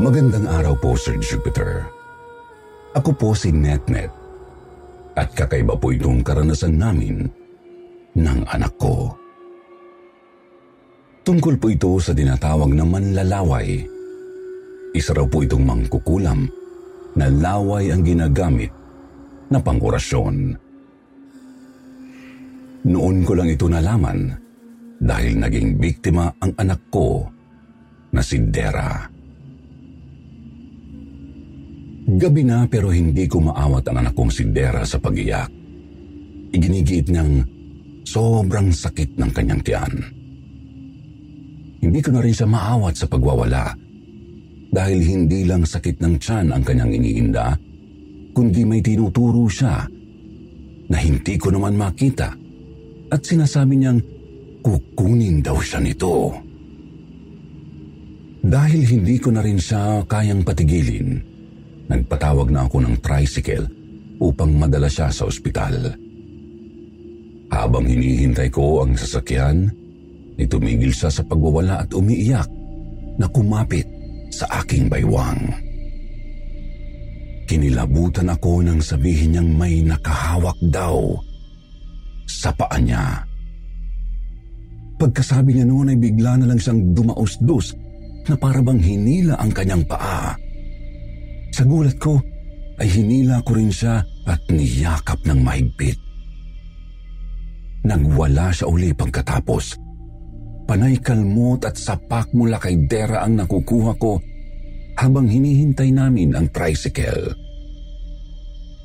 Magandang araw po, Sir Jupiter. Ako po si NetNet at kakaiba po itong karanasan namin ng anak ko. Tungkol po ito sa dinatawag na manlalaway. Isa raw po itong mangkukulam na laway ang ginagamit na pangorasyon. Noon ko lang ito nalaman dahil naging biktima ang anak ko na si Dera. Gabi na pero hindi ko maawat ang anak kong si Dera sa pag-iyak. Iginigiit niyang sobrang sakit ng kanyang tiyan. Hindi ko na rin siya maawat sa pagwawala dahil hindi lang sakit ng tiyan ang kanyang iniinda, kundi may tinuturo siya na hindi ko naman makita at sinasabi niyang kukunin daw siya nito. Dahil hindi ko na rin siya kayang patigilin, nagpatawag na ako ng tricycle upang madala siya sa ospital. Habang hinihintay ko ang sasakyan, itumigil siya sa pagwawala at umiiyak na kumapit sa aking baywang. Kinilabutan ako nang sabihin niyang may nakahawak daw sa paa niya. Pagkasabi niya noon ay bigla na lang siyang dumausdos na parabang hinila ang kanyang paa. Sa gulat ko ay hinila ko rin siya at niyakap ng mahigpit. Nagwala siya uli pagkatapos. Panay kalmot at sapak mula kay Dera ang nakukuha ko habang hinihintay namin ang tricycle.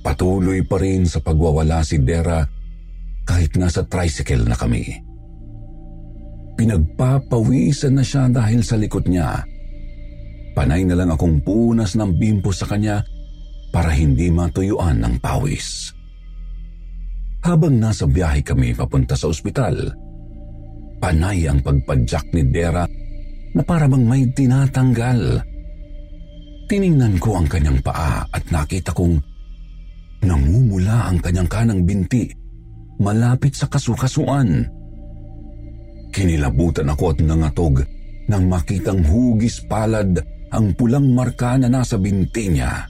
Patuloy pa rin sa pagwawala si Dera kahit nasa tricycle na kami. Pinagpapawisan na siya dahil sa likod niya. Panay na lang akong punas ng bimpo sa kanya para hindi matuyuan ng pawis. Habang nasa biyahe kami papunta sa ospital, panay ang pagpadyak ni Dera na para bang may tinatanggal. Tiningnan ko ang kanyang paa at nakita kong namumula ang kanyang kanang binti malapit sa kasukasuan. Kinilabutan ako at nangatog nang makitang hugis palad ang pulang marka na nasa binti niya.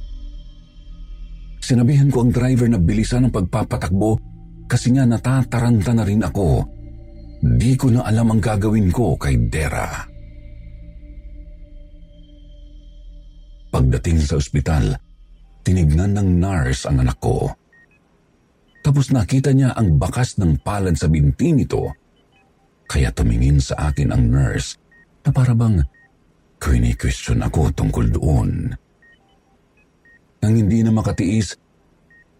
Sinabihan ko ang driver na bilisan ang pagpapatakbo kasi nga natataranta na rin ako. Di ko na alam ang gagawin ko kay Dera. Pagdating sa ospital, tinignan ng nurse ang anak ko. Tapos nakita niya ang bakas ng palad sa binti nito. Kaya tumingin sa akin ang nurse na parabang Kini-question ako tungkol doon. Nang hindi na makatiis,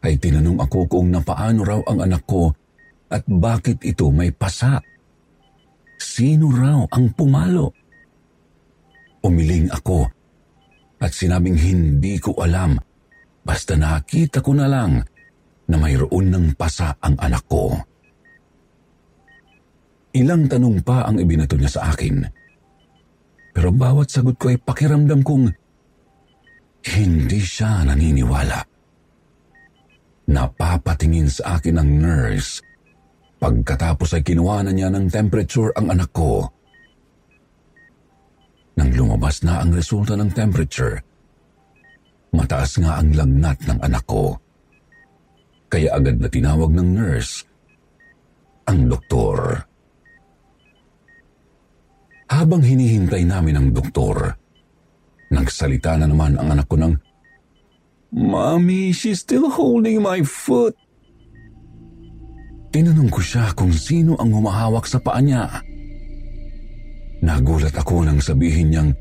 ay tinanong ako kung napaano raw ang anak ko at bakit ito may pasa. Sino raw ang pumalo? Umiling ako at sinabing hindi ko alam basta nakita ko na lang na mayroon ng pasa ang anak ko. Ilang tanong pa ang ibinato niya sa akin pero bawat sagot ko ay pakiramdam kong hindi siya naniniwala. Napapatingin sa akin ang nurse. Pagkatapos ay kinuha na niya ng temperature ang anak ko. Nang lumabas na ang resulta ng temperature, mataas nga ang lagnat ng anak ko. Kaya agad na tinawag ng nurse ang doktor. Habang hinihintay namin ang doktor, nagsalita na naman ang anak ko ng, Mommy, she's still holding my foot. Tinanong ko siya kung sino ang humahawak sa paa niya. Nagulat ako nang sabihin niyang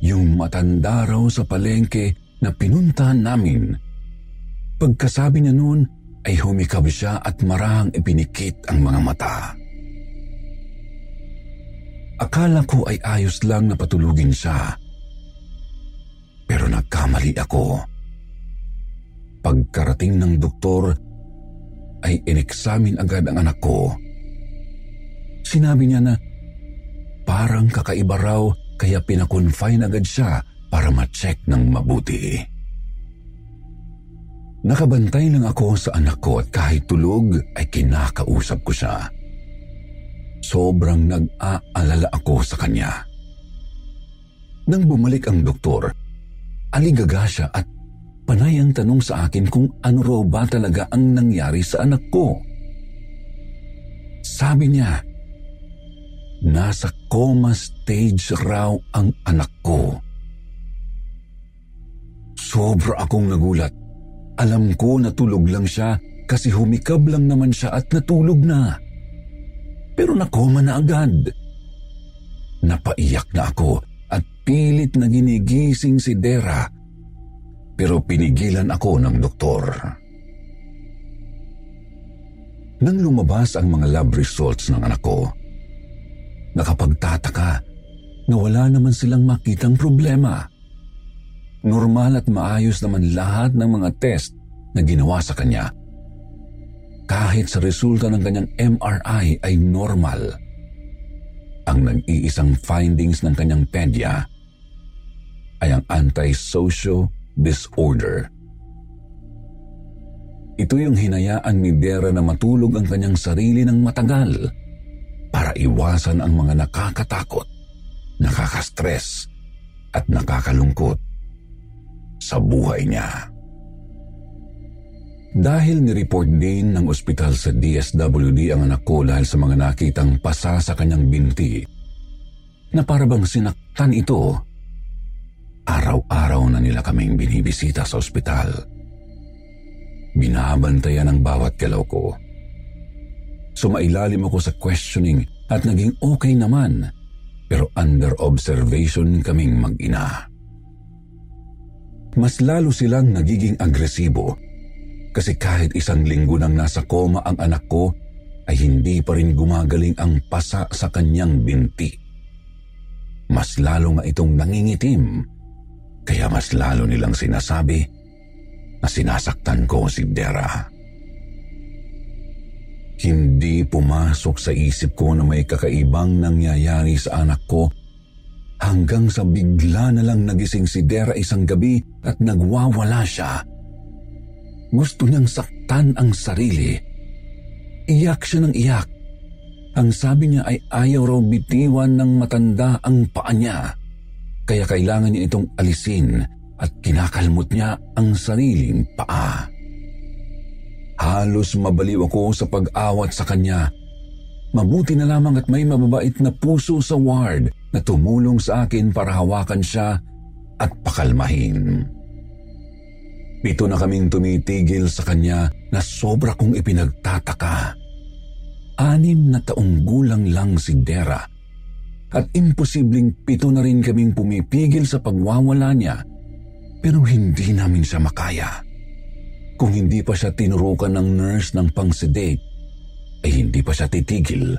yung matanda raw sa palengke na pinuntahan namin. Pagkasabi niya noon ay humikab siya at marahang ipinikit ang mga mata. Akala ko ay ayos lang na patulugin siya. Pero nagkamali ako. Pagkarating ng doktor, ay ineksamin agad ang anak ko. Sinabi niya na parang kakaiba raw kaya pinakonfine agad siya para ma-check ng mabuti. Nakabantay lang ako sa anak ko at kahit tulog ay kinakausap ko siya. Sobrang nag-aalala ako sa kanya. Nang bumalik ang doktor, aligaga siya at Panay ang tanong sa akin kung ano raw ba talaga ang nangyari sa anak ko. Sabi niya, nasa coma stage raw ang anak ko. Sobra akong nagulat. Alam ko natulog lang siya kasi humikab lang naman siya at natulog na. Pero nakoma na agad. Napaiyak na ako at pilit na ginigising si Dera pero pinigilan ako ng doktor. Nang lumabas ang mga lab results ng anak ko, nakapagtataka na wala naman silang makitang problema. Normal at maayos naman lahat ng mga test na ginawa sa kanya. Kahit sa resulta ng kanyang MRI ay normal. Ang nag-iisang findings ng kanyang pedya ay ang antisocial disorder. Ito yung hinayaan ni Dera na matulog ang kanyang sarili ng matagal para iwasan ang mga nakakatakot, nakakastress at nakakalungkot sa buhay niya. Dahil ni-report din ng ospital sa DSWD ang anak ko dahil sa mga nakitang pasa sa kanyang binti, na parabang sinaktan ito Araw-araw na nila kaming binibisita sa ospital. Binabantayan ang bawat galaw ko. Sumailalim ako sa questioning at naging okay naman pero under observation kaming mag-ina. Mas lalo silang nagiging agresibo kasi kahit isang linggo nang nasa koma ang anak ko ay hindi pa rin gumagaling ang pasa sa kanyang binti. Mas lalo nga itong nangingitim kaya mas lalo nilang sinasabi na sinasaktan ko si Dera. Hindi pumasok sa isip ko na may kakaibang nangyayari sa anak ko hanggang sa bigla na lang nagising si Dera isang gabi at nagwawala siya. Gusto niyang saktan ang sarili. Iyak siya ng iyak. Ang sabi niya ay ayaw raw bitiwan ng matanda ang paa niya kaya kailangan niya itong alisin at kinakalmot niya ang sariling paa. Halos mabaliw ako sa pag-awat sa kanya. Mabuti na lamang at may mababait na puso sa ward na tumulong sa akin para hawakan siya at pakalmahin. Pito na kaming tumitigil sa kanya na sobra kong ipinagtataka. Anim na taong gulang lang si Dera at imposibleng pito na rin kaming pumipigil sa pagwawala niya pero hindi namin siya makaya. Kung hindi pa siya tinurukan ng nurse ng pang-sedate, ay hindi pa siya titigil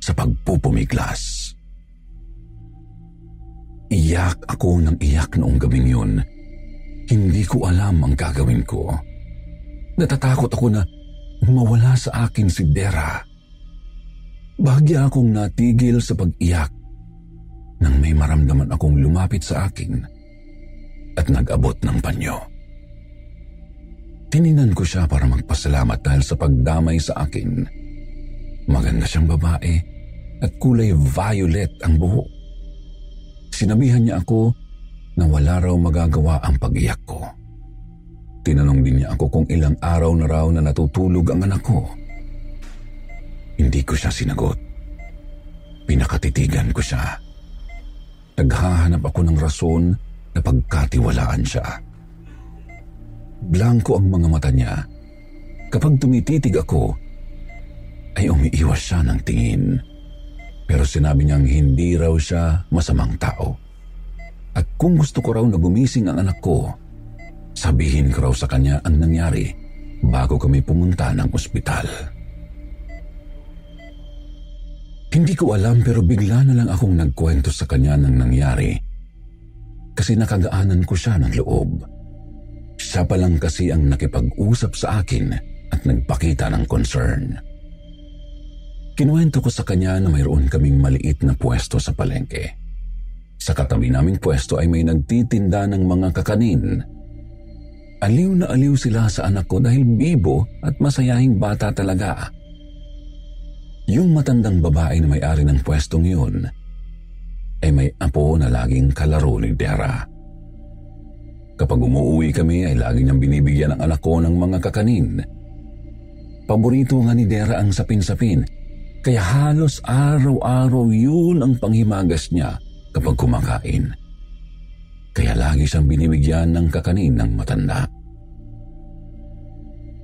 sa pagpupumiglas. Iyak ako ng iyak noong gabing yun. Hindi ko alam ang gagawin ko. Natatakot ako na mawala sa akin si Dera. Bahagya akong natigil sa pag-iyak nang may maramdaman akong lumapit sa akin at nag-abot ng panyo. Tininan ko siya para magpasalamat dahil sa pagdamay sa akin. Maganda siyang babae at kulay violet ang buhok. Sinabihan niya ako na wala raw magagawa ang pag-iyak ko. Tinanong din niya ako kung ilang araw na raw na natutulog ang anak ko. Hindi ko siya sinagot. Nakatitigan ko siya. Naghahanap ako ng rason na pagkatiwalaan siya. Blanco ang mga mata niya. Kapag tumititig ako, ay umiiwas siya ng tingin. Pero sinabi niyang hindi raw siya masamang tao. At kung gusto ko raw na gumising ang anak ko, sabihin ko raw sa kanya ang nangyari bago kami pumunta ng ospital. Hindi ko alam pero bigla na lang akong nagkwento sa kanya ng nangyari kasi nakagaanan ko siya ng loob. Siya pa lang kasi ang nakipag-usap sa akin at nagpakita ng concern. Kinuwento ko sa kanya na mayroon kaming maliit na pwesto sa palengke. Sa katabi naming pwesto ay may nagtitinda ng mga kakanin. Aliw na aliw sila sa anak ko dahil bibo at masayahing bata talaga. Yung matandang babae na may-ari ng pwestong yun ay may apo na laging kalaro ni Dera. Kapag umuwi kami ay lagi niyang binibigyan ng anak ko ng mga kakanin. Paborito nga ni Dera ang sapin-sapin kaya halos araw-araw yun ang panghimagas niya kapag kumakain. Kaya lagi siyang binibigyan ng kakanin ng matanda.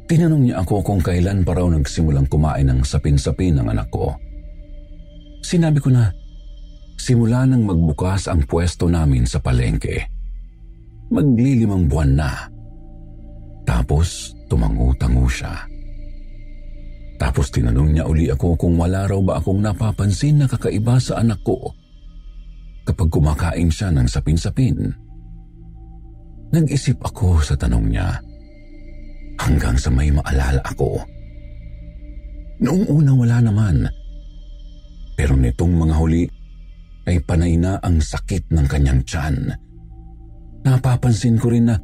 Tinanong niya ako kung kailan pa raw nagsimulang kumain ng sapin-sapin ng anak ko. Sinabi ko na, simula nang magbukas ang pwesto namin sa palengke. Maglilimang buwan na. Tapos tumangu-tangu siya. Tapos tinanong niya uli ako kung wala raw ba akong napapansin na kakaiba sa anak ko kapag kumakain siya ng sapin-sapin. Nag-isip ako sa tanong niya hanggang sa may maalala ako. Noong una wala naman. Pero nitong mga huli ay panay na ang sakit ng kanyang tiyan. Napapansin ko rin na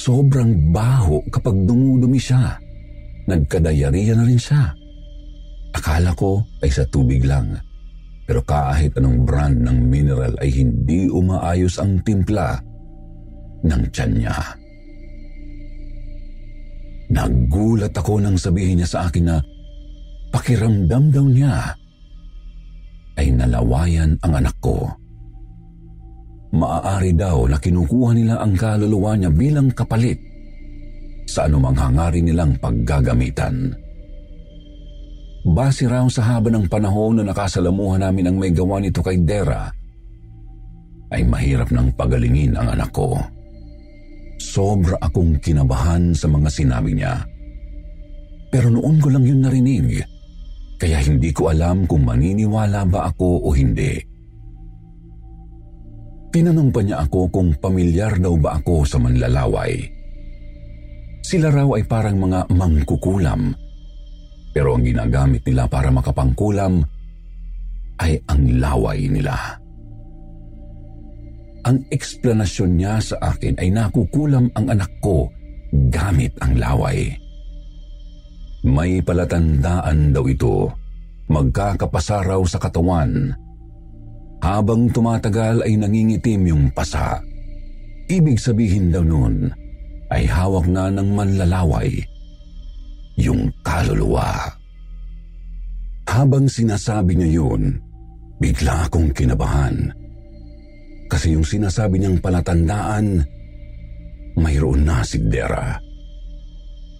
sobrang baho kapag dumudumi siya. Nagkadayariya na rin siya. Akala ko ay sa tubig lang. Pero kahit anong brand ng mineral ay hindi umaayos ang timpla ng tiyan niya. Nagulat ako nang sabihin niya sa akin na pakiramdam daw niya ay nalawayan ang anak ko. Maaari daw na kinukuha nila ang kaluluwa niya bilang kapalit sa anumang hangarin nilang paggagamitan. Base raw sa haba ng panahon na nakasalamuhan namin ang may gawa nito kay Dera, ay mahirap nang pagalingin ang anak ko. Sobra akong kinabahan sa mga sinabi niya. Pero noon ko lang yun narinig, kaya hindi ko alam kung maniniwala ba ako o hindi. Tinanong pa niya ako kung pamilyar daw ba ako sa manlalaway. Sila raw ay parang mga mangkukulam. Pero ang ginagamit nila para makapangkulam ay ang laway nila. Ang eksplanasyon niya sa akin ay nakukulam ang anak ko gamit ang laway. May palatandaan daw ito, magkakapasa raw sa katawan. Habang tumatagal ay nangingitim yung pasa. Ibig sabihin daw nun, ay hawak na ng manlalaway, yung kaluluwa. Habang sinasabi niya yun, bigla akong kinabahan. Kasi yung sinasabi niyang palatandaan, mayroon na si Dera.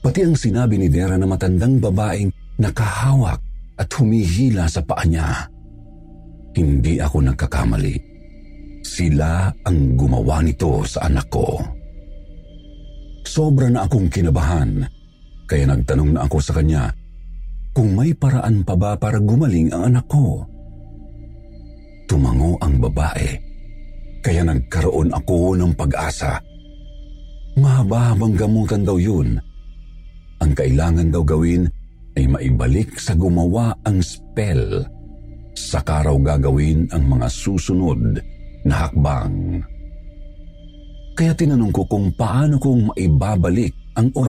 Pati ang sinabi ni Dera na matandang babaeng nakahawak at humihila sa paa niya. Hindi ako nagkakamali. Sila ang gumawa nito sa anak ko. Sobra na akong kinabahan, kaya nagtanong na ako sa kanya kung may paraan pa ba para gumaling ang anak ko. Tumango ang babae, kaya nagkaroon ako ng pag-asa. Mahaba-habang gamutan daw yun. Ang kailangan daw gawin ay maibalik sa gumawa ang spell. Saka raw gagawin ang mga susunod na hakbang. Kaya tinanong ko kung paano kong maibabalik ang oras.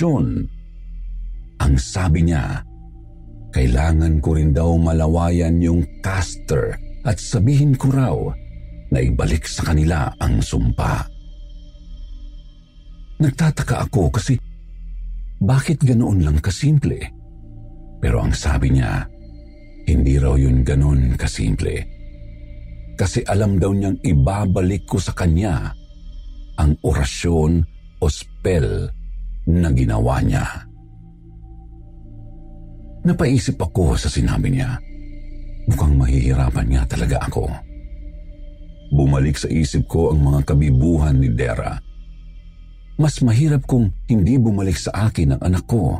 Sean, ang sabi niya, kailangan ko rin daw malawayan yung caster at sabihin ko raw na ibalik sa kanila ang sumpa. Nagtataka ako kasi bakit ganoon lang kasimple? Pero ang sabi niya, hindi raw yun ganoon kasimple. Kasi alam daw niyang ibabalik ko sa kanya ang orasyon o spell na ginawa niya. Napaisip ako sa sinabi niya. Mukhang mahihirapan nga talaga ako. Bumalik sa isip ko ang mga kabibuhan ni Dera. Mas mahirap kung hindi bumalik sa akin ang anak ko.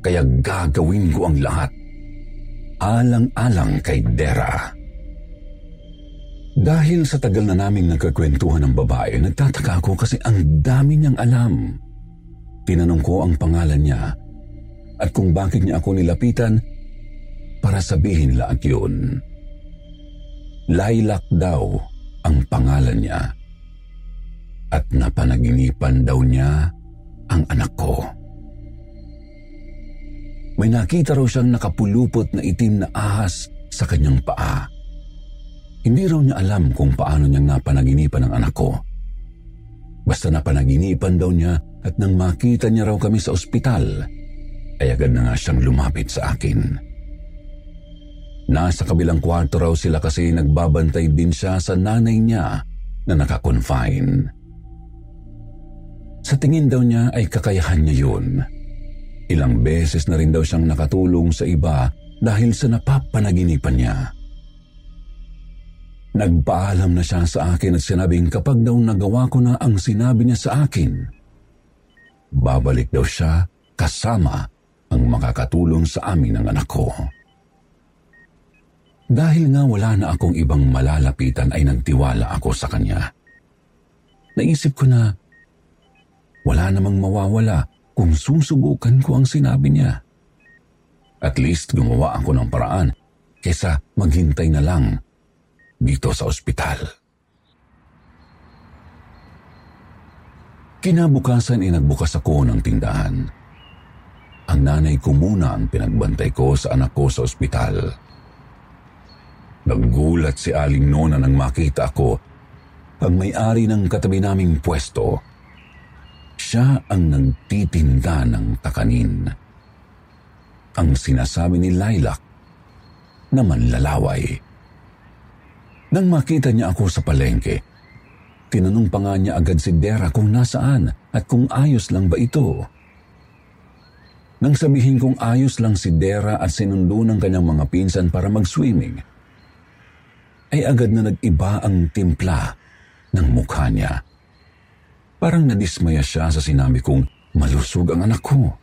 Kaya gagawin ko ang lahat. Alang-alang kay Dera. Dahil sa tagal na naming nagkakwentuhan ng babae, nagtataka ako kasi ang dami niyang alam. Tinanong ko ang pangalan niya at kung bakit niya ako nilapitan para sabihin lahat yun. Lilac daw ang pangalan niya at napanaginipan daw niya ang anak ko. May nakita raw siyang nakapulupot na itim na ahas sa kanyang paa. Hindi raw niya alam kung paano niyang napanaginipan ang anak ko. Basta napanaginipan daw niya at nang makita niya raw kami sa ospital, ay agad na nga siyang lumapit sa akin. Nasa kabilang kwarto raw sila kasi nagbabantay din siya sa nanay niya na nakakonfine. Sa tingin daw niya ay kakayahan niya yun. Ilang beses na rin daw siyang nakatulong sa iba dahil sa napapanaginipan niya. Nagpaalam na siya sa akin at sinabing kapag daw nagawa ko na ang sinabi niya sa akin, babalik daw siya kasama ang makakatulong sa amin ng anak ko. Dahil nga wala na akong ibang malalapitan ay nagtiwala ako sa kanya. Naisip ko na wala namang mawawala kung susubukan ko ang sinabi niya. At least gumawa ako ng paraan kesa maghintay na lang dito sa ospital. Kinabukasan ay nagbukas ako ng tindahan. Ang nanay ko muna ang pinagbantay ko sa anak ko sa ospital. Naggulat si Aling Nona nang makita ako ang may-ari ng katabi naming pwesto. Siya ang nagtitinda ng takanin. Ang sinasabi ni Lilac na manlalaway. Nang makita niya ako sa palengke, tinanong pa nga niya agad si Dera kung nasaan at kung ayos lang ba ito. Nang sabihin kong ayos lang si Dera at sinundo ng kanyang mga pinsan para mag-swimming, ay agad na nag-iba ang timpla ng mukha niya. Parang nadismaya siya sa sinabi kong malusog ang anak ko.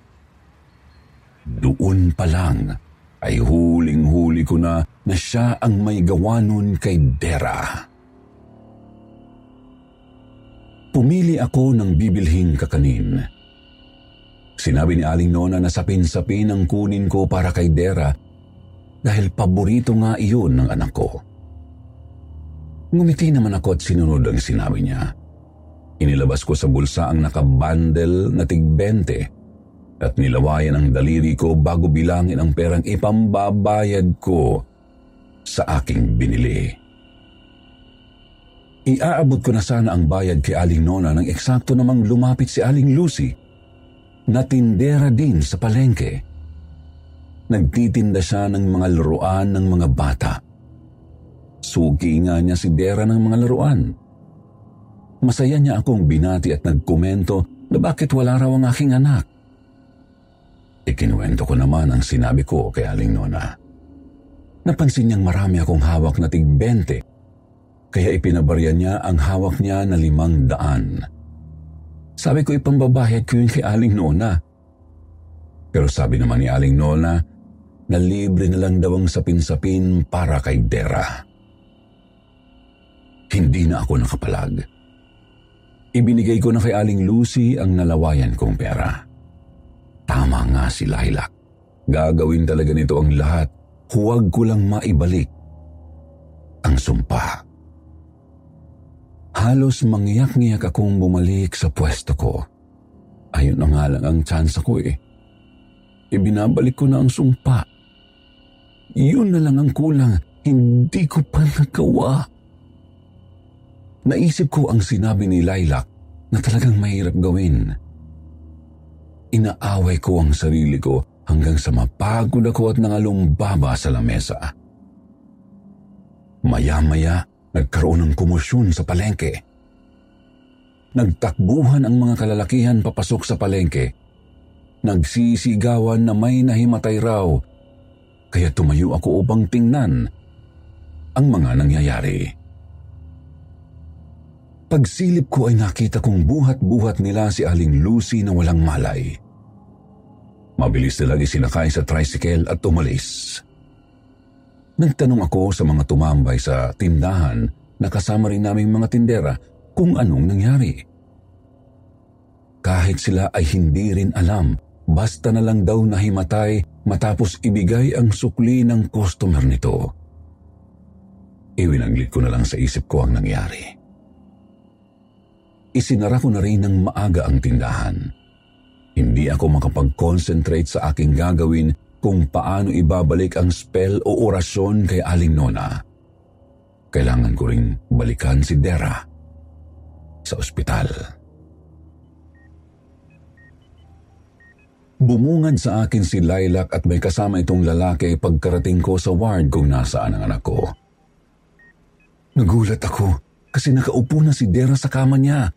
Doon pa lang ay huling-huli ko na na siya ang may gawa nun kay Dera. Pumili ako ng bibilhing kakanin. Sinabi ni Aling Nona na sapin-sapin ang kunin ko para kay Dera dahil paborito nga iyon ng anak ko. Ngumiti naman ako at sinunod ang sinabi niya. Inilabas ko sa bulsa ang nakabandel na tig-20 at nilawayan ang daliri ko bago bilangin ang perang ipambabayad ko sa aking binili. Iaabot ko na sana ang bayad kay Aling Nona nang eksakto namang lumapit si Aling Lucy na tindera din sa palengke. Nagtitinda siya ng mga laruan ng mga bata. Sugi nga niya si Dera ng mga laruan. Masaya niya akong binati at nagkomento na bakit wala raw ang aking anak. Ikinuwento ko naman ang sinabi ko kay Aling Nona. Napansin niyang marami akong hawak na tig 20 kaya ipinabarya niya ang hawak niya na limang daan. Sabi ko ipambabayad ko yun kay Aling Nona. Pero sabi naman ni Aling Nona na libre na lang daw ang sapin-sapin para kay Dera. Hindi na ako nakapalag. Ibinigay ko na kay Aling Lucy ang nalawayan kong pera. Tama nga si Lilac. Gagawin talaga nito ang lahat. Huwag ko lang maibalik ang sumpa. Halos mangyak-ngyak akong bumalik sa pwesto ko. Ayun na nga lang ang chance ko eh. Ibinabalik ko na ang sumpa. Yun na lang ang kulang. Hindi ko pa nagawa. Naisip ko ang sinabi ni Lilac na talagang mahirap gawin. Inaaway ko ang sarili ko hanggang sa mapagod ako at nangalumbaba sa lamesa. Maya-maya, Nagkaroon ng komosyon sa palengke. Nagtakbuhan ang mga kalalakihan papasok sa palengke. Nagsisigawan na may nahimatay raw, kaya tumayo ako upang tingnan ang mga nangyayari. Pagsilip ko ay nakita kong buhat-buhat nila si Aling Lucy na walang malay. Mabilis nilang isinakay sa tricycle at umalis. Nagtanong ako sa mga tumambay sa tindahan na kasama rin naming mga tindera kung anong nangyari. Kahit sila ay hindi rin alam, basta na lang daw nahimatay matapos ibigay ang sukli ng customer nito. Iwinaglit ko na lang sa isip ko ang nangyari. Isinara ko na rin ng maaga ang tindahan. Hindi ako makapag-concentrate sa aking gagawin kung paano ibabalik ang spell o orasyon kay Aling Nona. Kailangan ko ring balikan si Dera sa ospital. Bumungad sa akin si Lilac at may kasama itong lalaki pagkarating ko sa ward kung nasaan ang anak ko. Nagulat ako kasi nakaupo na si Dera sa kama niya.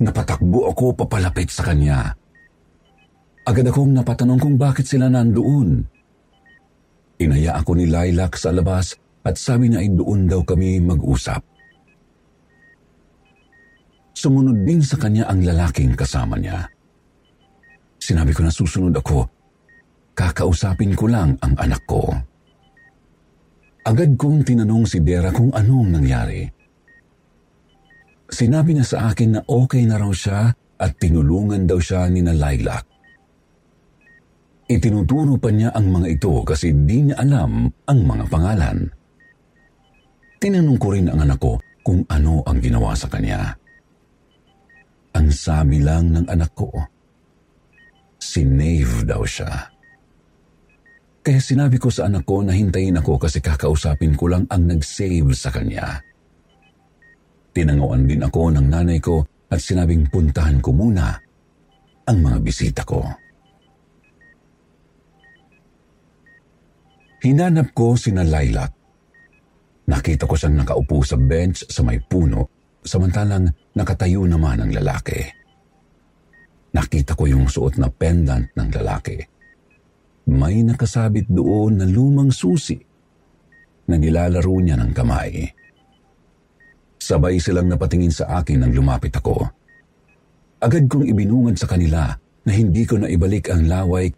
Napatakbo ako papalapit sa kanya. Agad akong napatanong kung bakit sila nandoon. Inaya ako ni Lilac sa labas at sabi niya ay doon daw kami mag-usap. Sumunod din sa kanya ang lalaking kasama niya. Sinabi ko na susunod ako. Kakausapin ko lang ang anak ko. Agad kong tinanong si Dera kung anong nangyari. Sinabi niya sa akin na okay na raw siya at tinulungan daw siya ni na Lilac. Itinuturo pa niya ang mga ito kasi di niya alam ang mga pangalan. Tinanong ko rin ang anak ko kung ano ang ginawa sa kanya. Ang sabi lang ng anak ko, sinave daw siya. Kaya sinabi ko sa anak ko na hintayin ako kasi kakausapin ko lang ang nag-save sa kanya. Tinanguan din ako ng nanay ko at sinabing puntahan ko muna ang mga bisita ko. Hinanap ko si na Lilac. Nakita ko siyang nakaupo sa bench sa may puno, samantalang nakatayo naman ang lalaki. Nakita ko yung suot na pendant ng lalaki. May nakasabit doon na lumang susi na nilalaro niya ng kamay. Sabay silang napatingin sa akin nang lumapit ako. Agad kong ibinungad sa kanila na hindi ko na ibalik ang laway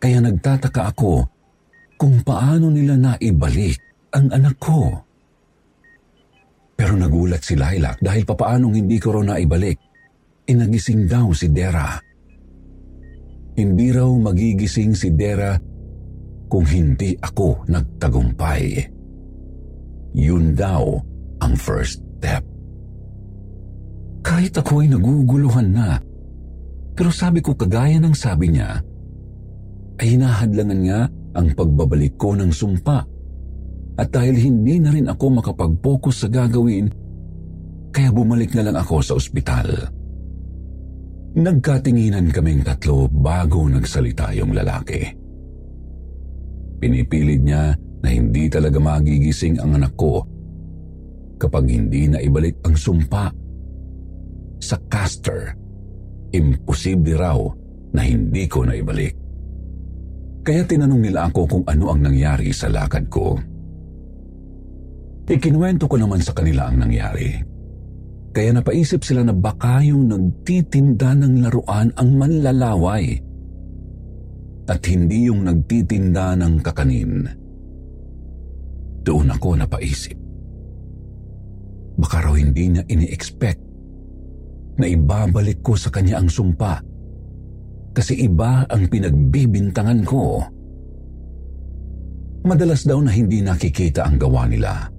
kaya nagtataka ako kung paano nila naibalik ang anak ko. Pero nagulat si Lilac dahil papaanong hindi ko raw naibalik. Inagising daw si Dera. Hindi raw magigising si Dera kung hindi ako nagtagumpay. Yun daw ang first step. Kahit ako ay naguguluhan na, pero sabi ko kagaya ng sabi niya, ay hinahadlangan nga ang pagbabalik ko ng sumpa. At dahil hindi na rin ako makapag-focus sa gagawin, kaya bumalik na lang ako sa ospital. Nagkatinginan kaming tatlo bago nagsalita yung lalaki. Pinipilit niya na hindi talaga magigising ang anak ko kapag hindi na ibalik ang sumpa. Sa caster, imposible raw na hindi ko na ibalik. Kaya tinanong nila ako kung ano ang nangyari sa lakad ko. Ikinuwento ko naman sa kanila ang nangyari. Kaya napaisip sila na baka yung nagtitinda ng laruan ang manlalaway at hindi yung nagtitinda ng kakanin. Doon ako napaisip. Baka raw hindi niya ini-expect na ibabalik ko sa kanya ang sumpa kasi iba ang pinagbibintangan ko. Madalas daw na hindi nakikita ang gawa nila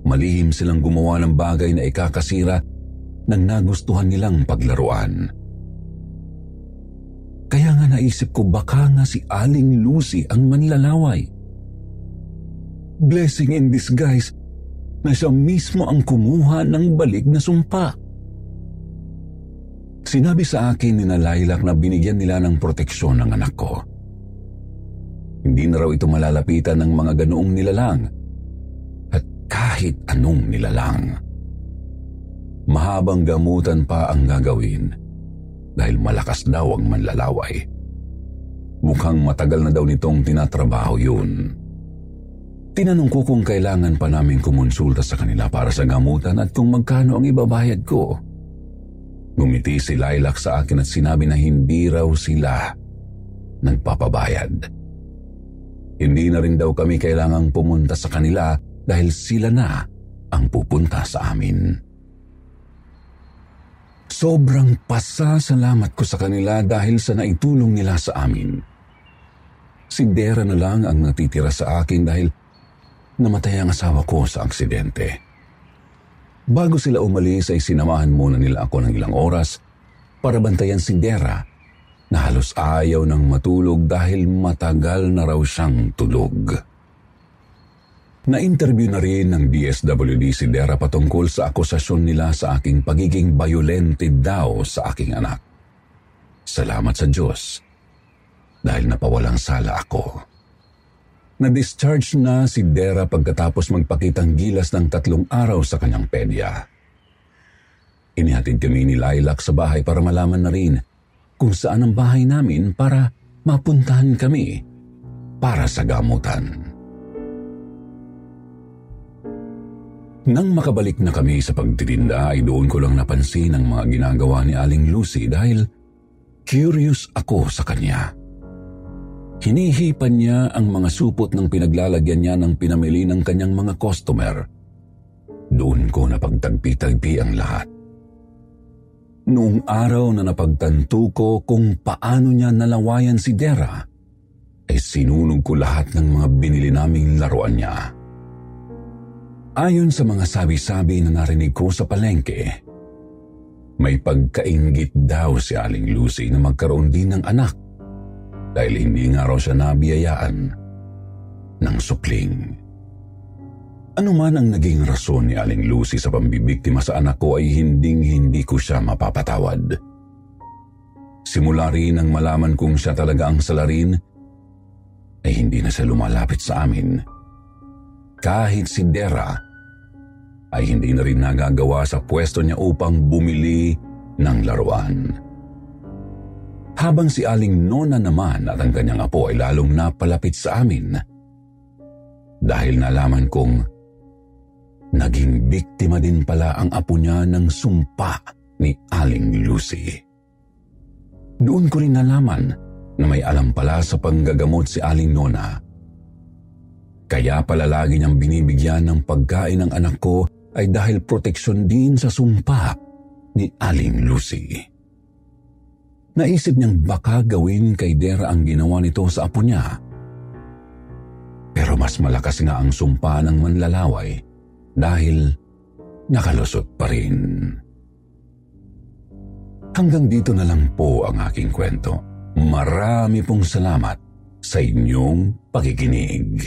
Malihim silang gumawa ng bagay na ikakasira ng nagustuhan nilang paglaruan. Kaya nga naisip ko baka nga si Aling Lucy ang manlalaway. Blessing in disguise na siya mismo ang kumuha ng balik na sumpa. Sinabi sa akin ni na Lilac na binigyan nila ng proteksyon ng anak ko. Hindi na raw ito malalapitan ng mga ganoong nilalang kahit anong nilalang. Mahabang gamutan pa ang gagawin dahil malakas daw ang manlalaway. Mukhang matagal na daw nitong tinatrabaho yun. Tinanong ko kung kailangan pa namin kumonsulta sa kanila para sa gamutan at kung magkano ang ibabayad ko. Gumiti si Lilac sa akin at sinabi na hindi raw sila nagpapabayad. Hindi na rin daw kami kailangang pumunta sa kanila dahil sila na ang pupunta sa amin. Sobrang pasasalamat ko sa kanila dahil sa naitulong nila sa amin. Si Dera na lang ang natitira sa akin dahil namatay ang asawa ko sa aksidente. Bago sila umalis ay sinamahan muna nila ako ng ilang oras para bantayan si Dera na halos ayaw ng matulog dahil matagal na raw siyang tulog. Na-interview na rin ng DSWD si Dera patungkol sa akusasyon nila sa aking pagiging violente daw sa aking anak. Salamat sa Diyos dahil napawalang sala ako. Na-discharge na si Dera pagkatapos magpakitang gilas ng tatlong araw sa kanyang pedya. Inihatid kami ni Lilac sa bahay para malaman na rin kung saan ang bahay namin para mapuntahan kami para sa gamutan. Nang makabalik na kami sa pagtitinda ay doon ko lang napansin ang mga ginagawa ni Aling Lucy dahil curious ako sa kanya. Hinihipan niya ang mga supot ng pinaglalagyan niya ng pinamili ng kanyang mga customer. Doon ko napagtagpi-tagpi ang lahat. Noong araw na napagtanto ko kung paano niya nalawayan si Dera, ay sinunog ko lahat ng mga binili naming laruan niya. Ayon sa mga sabi-sabi na narinig ko sa palengke, may pagkaingit daw si Aling Lucy na magkaroon din ng anak dahil hindi nga raw siya nabiyayaan ng supling. Ano man ang naging rason ni Aling Lucy sa pambibiktima sa anak ko ay hinding-hindi ko siya mapapatawad. Simula rin nang malaman kong siya talaga ang salarin, ay hindi na siya lumalapit sa amin kahit si Dera ay hindi na rin nagagawa sa pwesto niya upang bumili ng laruan. Habang si Aling Nona naman at ang kanyang apo ay lalong napalapit sa amin dahil nalaman kong naging biktima din pala ang apo niya ng sumpa ni Aling Lucy. Doon ko rin nalaman na may alam pala sa panggagamot si Aling Nona kaya pala lagi niyang binibigyan ng pagkain ng anak ko ay dahil proteksyon din sa sumpa ni Aling Lucy. Naisip niyang baka gawin kay Dera ang ginawa nito sa apo niya. Pero mas malakas nga ang sumpa ng manlalaway dahil nakalusot pa rin. Hanggang dito na lang po ang aking kwento. Marami pong salamat sa inyong pakikinig.